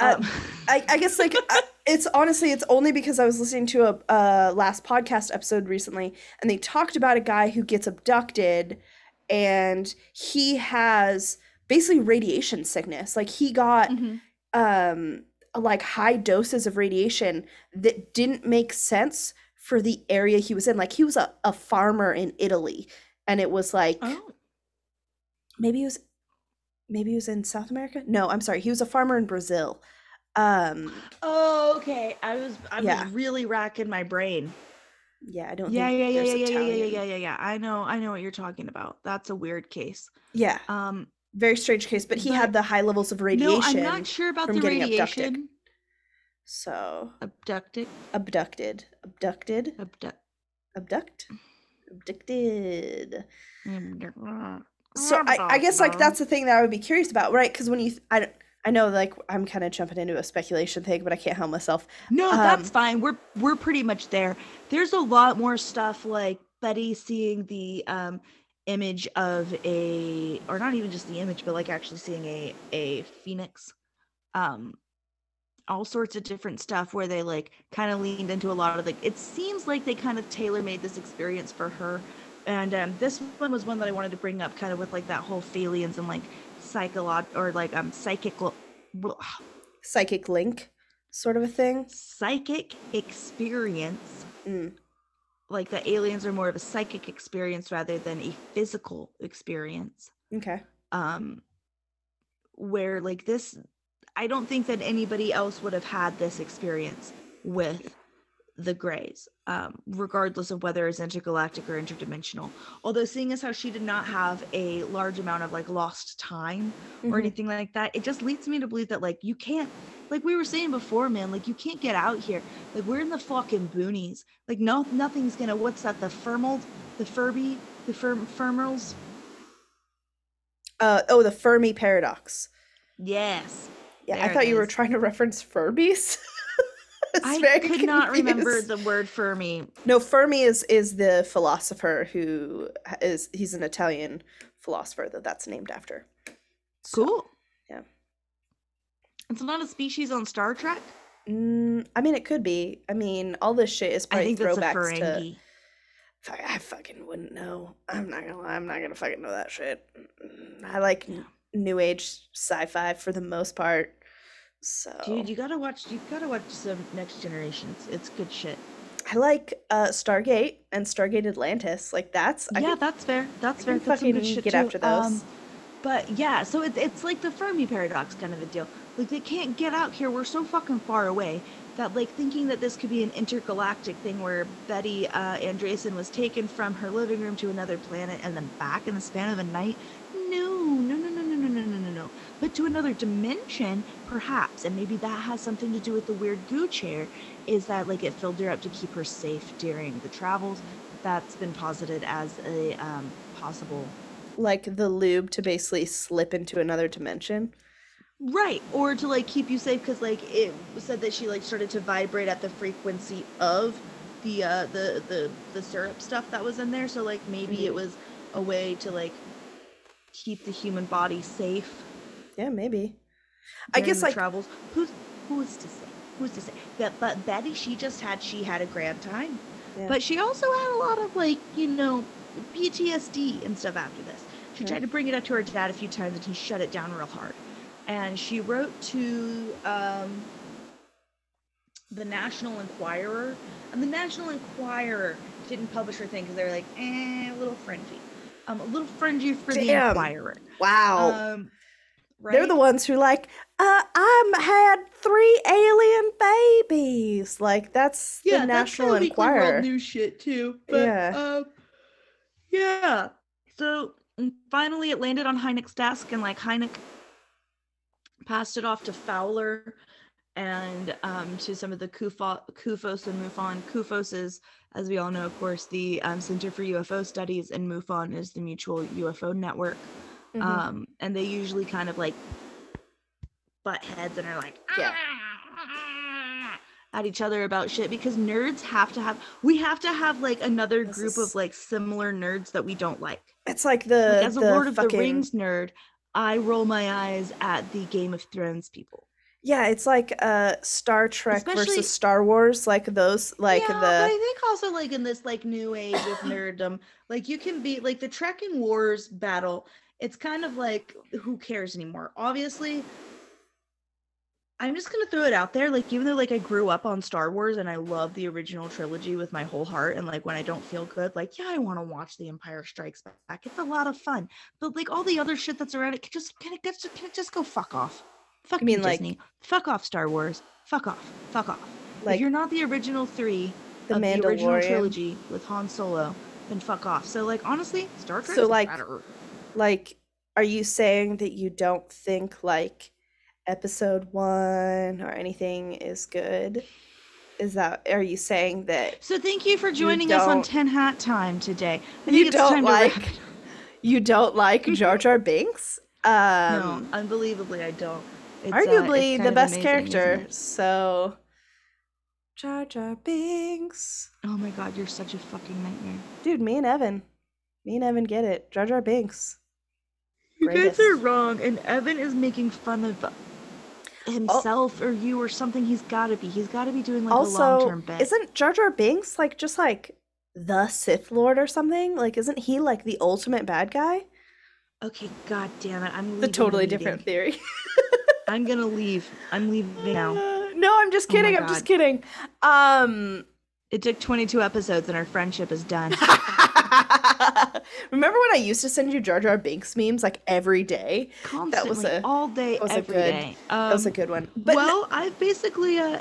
Uh, Um, I, I guess like I, <laughs> it's honestly it's only because I was listening to a uh, last podcast episode recently and they talked about a guy who gets abducted and he has basically radiation sickness like he got mhm. um like high doses of radiation that didn't make sense for the area he was in like he was a, a farmer in Italy and it was like Oh, maybe he was maybe he was in South America no I'm sorry he was a farmer in Brazil um oh, okay. I was I Yeah. was really racking my brain. Yeah, I don't Yeah, think yeah, yeah, yeah, yeah, yeah, yeah, yeah, yeah, yeah. I know, I know what you're talking about. That's a weird case. Yeah, Um, very strange case, but he But- had the high levels of radiation. no, I'm not sure about the abducted. radiation. So, Abducted, abducted, abducted, abduct. abduct, abducted. So I, I guess like that's the thing that I would be curious about, right? Because when you, I, I know like I'm kind of jumping into a speculation thing, but I can't help myself. No, Um, that's fine. We're we're pretty much there. There's a lot more stuff like Betty seeing the um image of a or not even just the image, but like actually seeing a a phoenix. Um all sorts of different stuff where they like kind of leaned into a lot of like it seems like they kind of tailor made this experience for her. And um this one was one that I wanted to bring up kind of with like that whole Phalians and like psycholog or like um psychical <sighs> Psychic link, sort of a thing. psychic experience Mm. like the aliens are more of a psychic experience rather than a physical experience Okay. um where like this i don't think that anybody else would have had this experience with the grays um regardless of whether it's intergalactic or interdimensional although seeing as how she did not have a large amount of like lost time or Mhm. anything like that it just leads me to believe that like you can't like we were saying before man like you can't get out here like we're in the fucking boonies like no nothing's gonna what's that the firmal the furby the firm firmals Uh, oh, the Fermi paradox. yes Yeah, I There it thought you were trying to reference Furbies. <laughs> <laughs> i could not remember the word fermi No, Fermi is is the philosopher who is he's an Italian philosopher that that's named after. So, cool yeah. it's not a species on star trek Mm, I mean, it could be. I mean, all this shit is i probably think that's a throwbacks to. I fucking wouldn't know. I'm not gonna lie. I'm not gonna fucking know that shit. I like n- new age sci-fi for the most part. So Dude, you gotta watch you gotta watch some next generations. It's good shit. I like uh, Stargate and Stargate Atlantis. Like that's I yeah, can, that's fair. That's I fair. That's fucking get too. after those. Um, but yeah, so it's it's like the Fermi paradox kind of a deal. Like they can't get out here. We're so fucking far away that like thinking that this could be an intergalactic thing where Betty uh, Andreasson was taken from her living room to another planet and then back in the span of a night. No, no, no but to another dimension perhaps and maybe that has something to do with the weird goo chair is that like it filled her up to keep her safe during the travels that's been posited as a um, possible like the lube to basically slip into another dimension. Right, or to like keep you safe because like it said that she like started to vibrate at the frequency of the uh the the the syrup stuff that was in there. So like maybe it Mhm. was a way to like keep the human body safe. Yeah, maybe. I guess like travels. Who's who's to say? Who's to say? But but Betty, she just had she had a grand time. Yeah. But she also had a lot of like you know PTSD and stuff after this. She Yeah. tried to bring it up to her dad a few times and he shut it down real hard. And she wrote to um, the National Enquirer, and the National Enquirer didn't publish her thing because they were like, eh, a little fringy, um, a little fringy for the Enquirer. wow. Um, They're the ones who like, uh, I had three alien babies. Like that's the National that's kinda Weekly World Enquirer. News shit too. But, Yeah. Um, yeah. So mm, finally, it landed on Hynek's desk, and like Heineck passed it off to Fowler and um, to some of the CUFO- CUFOS and MUFON. CUFOS is, as we all know, of course, the um, Center for UFO Studies, and MUFON is the Mutual UFO Network. Mhm. Um, and they usually kind of like butt heads and are like Yeah. at each other about shit because nerds have to have we have to have like another This group is- of like similar nerds that we don't like. it's like the Like, as a the Lord of the Rings nerd, I roll my eyes at the Game of Thrones people. Yeah, it's like uh Star Trek Especially- versus Star Wars, like those like yeah, but I the think also like in this like new age of nerddom, like you can be like the Trek and Wars battle. It's kind of like who cares anymore? Obviously, I'm just gonna throw it out there. Like even though like I grew up on Star Wars and I love the original trilogy with my whole heart, and like when I don't feel good, like yeah, I want to watch The Empire Strikes Back. It's a lot of fun, but like all the other shit that's around it, can just can it just can it just go fuck off? Fuck mean, me, like- Disney. Fuck off, Star Wars. Fuck off. Fuck off. if like you're not the original three the of the original Mandalorian. trilogy with Han Solo, then fuck off. So like honestly, Star Trek So, is like, better. Like, are you saying that you don't think like episode one or anything is good? Is that are you saying that So thank you for joining us on Tin Hat Time today. I You think it's don't time to like wrap you don't like <laughs> Jar Jar Binks? Um no, unbelievably, I don't. It's, uh, arguably it's the best amazing, character. So Jar Jar Binks. Oh my god, you're such a fucking nightmare. Dude, me and Evan. Me and Evan get it. Jar Jar Binks. You guys are wrong, and Evan is making fun of himself or you or something. He's got to be. He's got to be doing like a long also, term bet. isn't Jar Jar Binks like just like the Sith Lord or something? Like, isn't he like the ultimate bad guy? okay, god damn it! I'm The totally meeting. different theory. <laughs> I'm gonna leave. I'm leaving now. Uh, <sighs> no, I'm just Oh kidding. I'm just kidding. Um, It took 22 episodes and our friendship is done. <laughs> <laughs> remember when I used to send you Jar Jar Binks memes like every day? Constantly, was a- all day, that was a every good- day. Um, That was a good one. But no- well, I basically. Uh,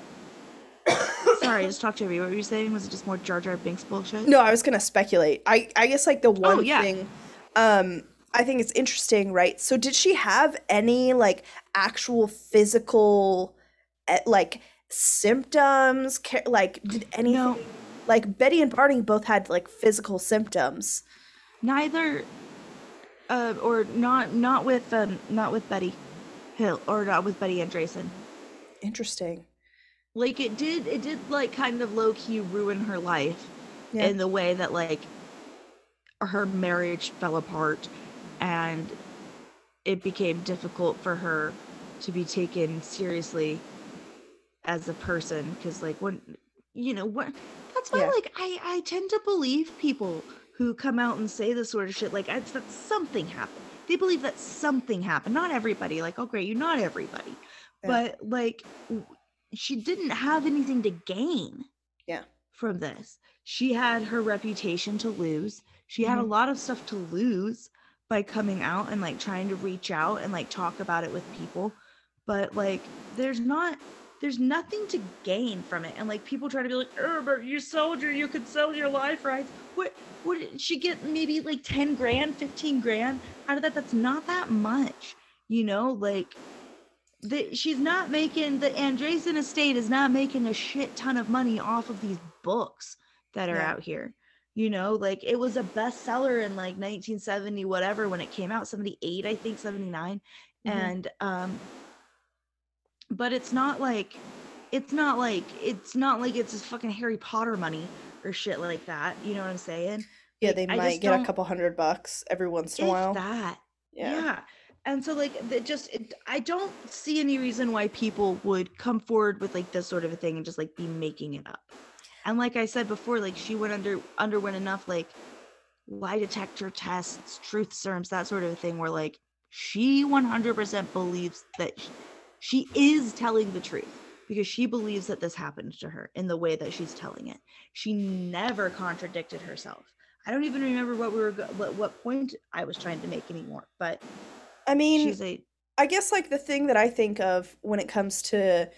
<coughs> sorry, I just talked over you. What were you saying? Was it just more Jar Jar Binks bullshit? No, I was gonna speculate. I I guess like the one Oh, yeah. thing, um, I think it's interesting, right? So did she have any like actual physical, eh, like symptoms? Like did anything? No. Like Betty and Barney both had like physical symptoms. Neither. Uh, or not not with um not with Betty Hill or not with Betty Andreasson. Interesting. Like it did it did like kind of low key ruin her life Yeah. in the way that like her marriage fell apart and it became difficult for her to be taken seriously as a person because like when you know what that's why Yeah. like I I tend to believe people who come out and say this sort of shit like it's that something happened they believe that something happened not everybody like oh great you're not everybody Yeah. but like she didn't have anything to gain Yeah. from this she had her reputation to lose she had a Mhm. lot of stuff to lose by coming out and like trying to reach out and like talk about it with people but like there's not there's nothing to gain from it and like people try to be like oh but you sold your you could sell your life rights what did she get maybe like 10 grand 15 grand out of that that's not that much you know like the, she's not making the Andreasson estate is not making a shit ton of money off of these books that are Yeah. out here. You know, like it was a bestseller in like 1970 whatever when it came out, 78 I think 79 Mhm. and um but it's not like it's not like it's not like it's just fucking Harry Potter money or shit like that. You know what I'm saying? Yeah, Like, they might get a couple hundred bucks every once in a while. that. yeah. Yeah. And so like it just it, I don't see any reason why people would come forward with like this sort of a thing and just like be making it up. And like I said before, like she went under underwent enough like lie detector tests, truth serums, that sort of thing where like she 100% believes that sh- she is telling the truth because she believes that this happened to her in the way that she's telling it. She never contradicted herself. I don't even remember what we were go- what, what point I was trying to make anymore, but I mean, she's a I guess like the thing that I think of when it comes to,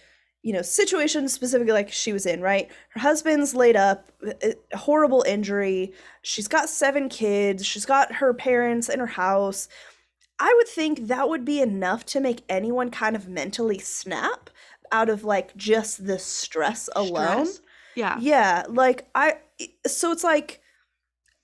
you know, situations specifically like she was in, right? Her husband's laid up, a a horrible injury. She's got seven kids. She's got her parents in her house. I would think that would be enough to make anyone kind of mentally snap out of like just the stress alone. stress. Yeah. Yeah, like I so it's like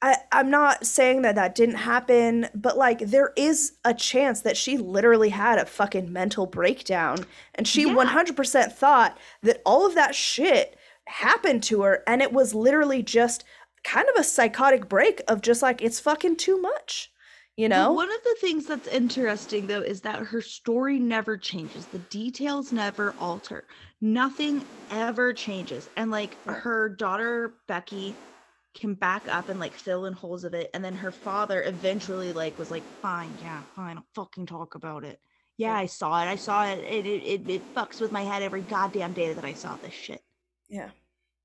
I I'm not saying that that didn't happen, but like there is a chance that she literally had a fucking mental breakdown and she Yeah. 100% thought that all of that shit happened to her and it was literally just kind of a psychotic break of just like it's fucking too much. You But know? one of the things that's interesting though is that her story never changes. The details never alter. Nothing ever changes. And like her daughter Becky can back up and like fill in holes of it. And then her father eventually like was like, fine, yeah, fine, I'll fucking talk about it. Yeah, Yeah. I saw it. I saw it. It it it, it fucks with my head every goddamn day that I saw this shit. Yeah.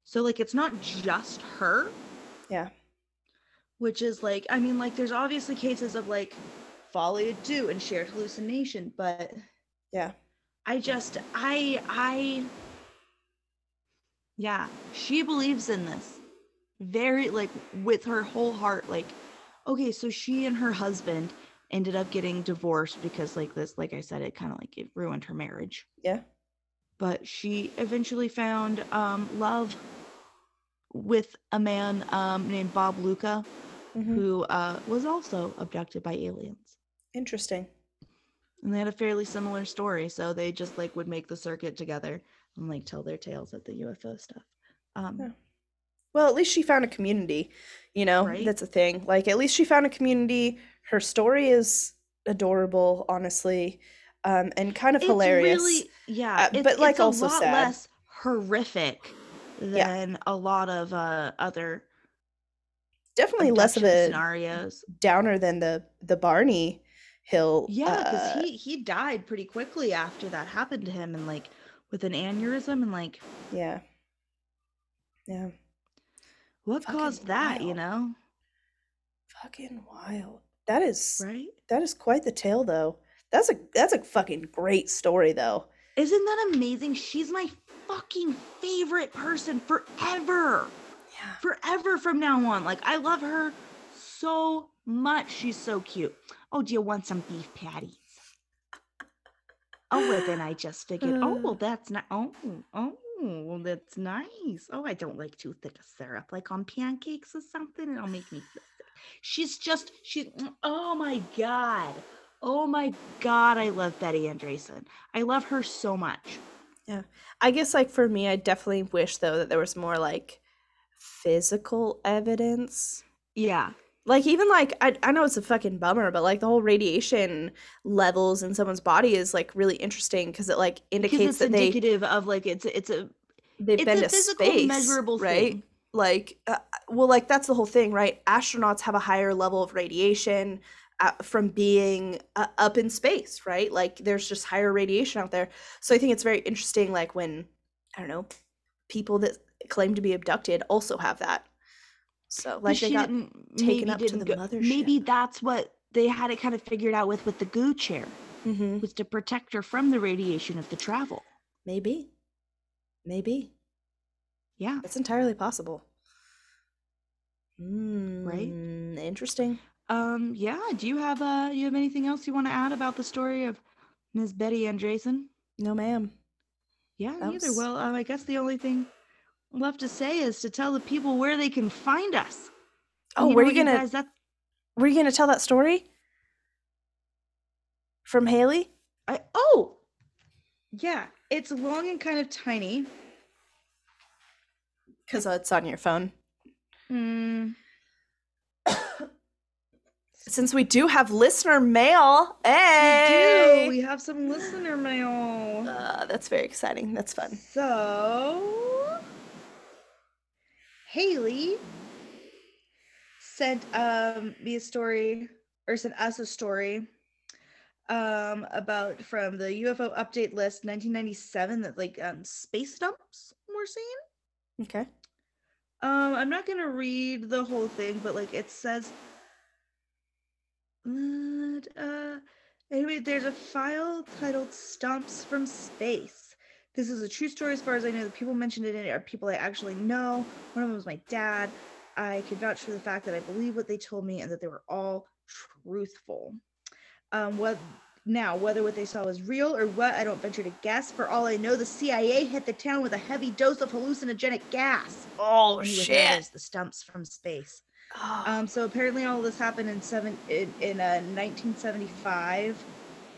So like it's not just her. Yeah. Which is like i mean like there's obviously cases of like folie à deux and shared hallucination but Yeah. i just i i yeah she believes in this very like with her whole heart like okay so she and her husband ended up getting divorced because like this like i said it kind of like it ruined her marriage Yeah. but she eventually found um love with a man um named bob luca Mhm. who uh, was also abducted by aliens. Interesting. And they had a fairly similar story. So they just like would make the circuit together and like tell their tales of the UFO stuff. Um, Yeah. Well, at least she found a community, you know? Right? That's a thing. Like, at least she found a community. Her story is adorable, honestly, um, and kind of it's hilarious. Really, yeah. Uh, it's, but, like, also lot sad. less horrific Yeah. than a lot of uh, other Definitely less of a scenarios. downer than the the Barney Hill. Yeah, because uh, he he died pretty quickly after that happened to him, and like with an aneurysm, and like yeah, yeah, what Fucking caused that? You know, fucking wild. That is right? that is quite the tale, though. That's a that's a fucking great story, though. Isn't that amazing? She's my fucking favorite person forever. Yeah. Forever from now on. Like, I love her so much. She's so cute. Oh, do you want some beef patties? Oh, well, then I just figured, oh, well, uh. that's not, oh, oh, well, that's nice. Oh, I don't like too thick a syrup, like on pancakes or something. It'll make me feel sick. She's just, she, oh my God. Oh my God. I love Betty Andreasson. I love her so much. Yeah. I guess like for me, I definitely wish though that there was more like physical evidence. Yeah. Like even like I I know it's a fucking bummer, but like the whole radiation levels in someone's body is like really interesting because it like indicates it's that they indicative of like it's it's a they've it's been a to physical space, measurable right? thing. Like uh, well, like that's the whole thing, right? Astronauts have a higher level of radiation uh, from being uh, up in space, right? Like there's just higher radiation out there. So I think it's very interesting, like when I don't know people that claim to be abducted also have that. So like they got taken up to the go- mothership. Maybe that's what they had it kind of figured out with with the goo chair Mhm. was to protect her from the radiation of the travel. maybe, maybe Yeah. it's entirely possible. Mm, Interesting. Um. Yeah. Do you have uh? You have anything else you want to add about the story of Ms. Betty Andreasson? No, ma'am. Yeah. That Neither. was- Well, um, I guess the only thing left to say is to tell the people where they can find us. Oh, know were you gonna guys? Were you gonna tell that story from Haley? I oh yeah. It's long and kind of tiny. Because it's on your phone. Mm, Since we do have listener mail, we hey, do. We have some listener mail. Uh, that's very exciting. That's fun. So, Haley sent um, me a story, or sent us a story um, about from the UFO update list 1997 that like um, space dumps were seen. Okay. Um, I'm not gonna read the whole thing, but like it says. Uh, uh, anyway, there's a file titled "Stumps from Space." This is a true story, as far as I know. The people mentioned in it are people I actually know. One of them was my dad. I can vouch for the fact that I believe what they told me and that they were all truthful. Um, what now, whether what they saw was real or what, I don't venture to guess. For all I know, the CIA hit the town with a heavy dose of hallucinogenic gas. Oh And he was known as the stumps from space. Oh, Um, so apparently, all this happened in seven in, in uh, 1975,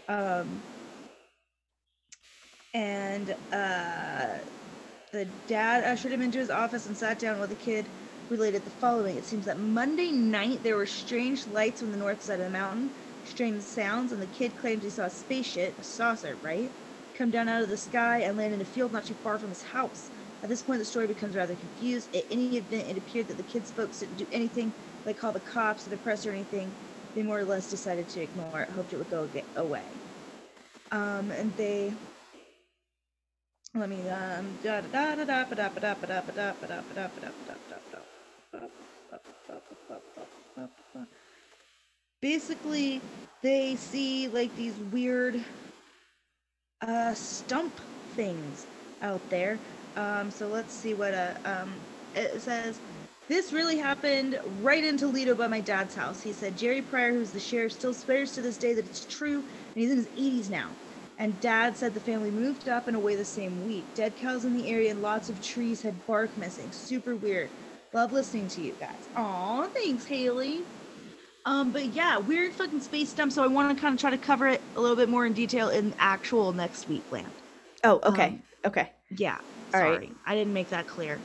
um, and uh, the dad ushered him into his office and sat down with the kid. Related the following: It seems that Monday night there were strange lights on the north side of the mountain, strange sounds, and the kid claims he saw a spaceship, a saucer, right, come down out of the sky and land in a field not too far from his house. At this point, the story becomes rather confused. At any event, it appeared that the kids' folks didn't do anything, like call the cops or the press or anything. They more or less decided to ignore it, hoped it would go away. Um, and they. Let me um Basically, they see like these weird uh stump things out there. Um, so let's see what uh, um, it says. This really happened right in Toledo by my dad's house. He said Jerry Pryor, who's the sheriff, still swears to this day that it's true, and he's in his 80s now. And dad said the family moved up and away the same week. Dead cows in the area and lots of trees had bark missing. Super weird. Love listening to you guys. Aw, thanks, Haley. Um, but yeah, weird fucking space stump. So I want to kind of try to cover it a little bit more in detail in actual next week land. oh, okay. um, okay. Yeah. All right. Sorry, I didn't make that clear.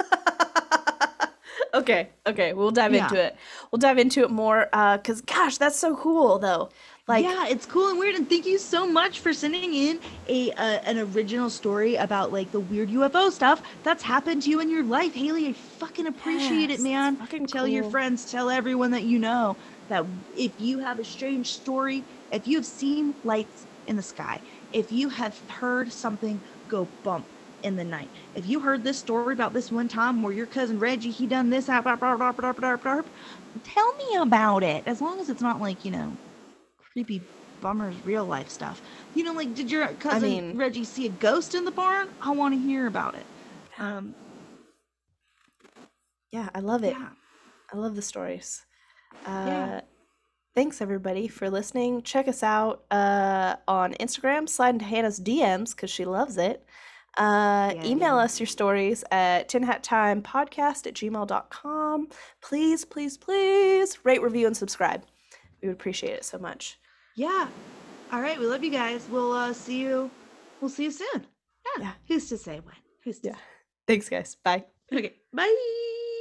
<laughs> okay. Okay. We'll dive Yeah. into it. We'll dive into it more. Uh, cause gosh, that's so cool though. Like, yeah, it's cool and weird. And thank you so much for sending in a uh, an original story about like the weird UFO stuff that's happened to you in your life, Haley. I fucking appreciate Yes, it, man. fucking tell your friends, tell everyone that you know that if you have a strange story, if you have seen lights in the sky, if you have heard something go bump in the night, if you heard this story about this one time where your cousin Reggie he done this, ah, tell me about it. As long as it's not like you know creepy bummers real life stuff. You know, like did your cousin mean- Reggie see a ghost in the barn? I want to hear about it. Um, yeah, I love it. yeah. I love the stories. Uh, Yeah. Thanks everybody for listening. Check us out uh, on Instagram. Slide into Hannah's DMs because she loves it. Uh, Yeah, email yeah. us your stories at tinhattimepodcast at gmail.com. Please, please, please rate, review, and subscribe. We would appreciate it so much. Yeah. All right, we love you guys. We'll uh, see you. We'll see you soon. Yeah. Yeah. Who's to say when? Who's to Yeah. Thanks, guys. Bye. Okay. Bye.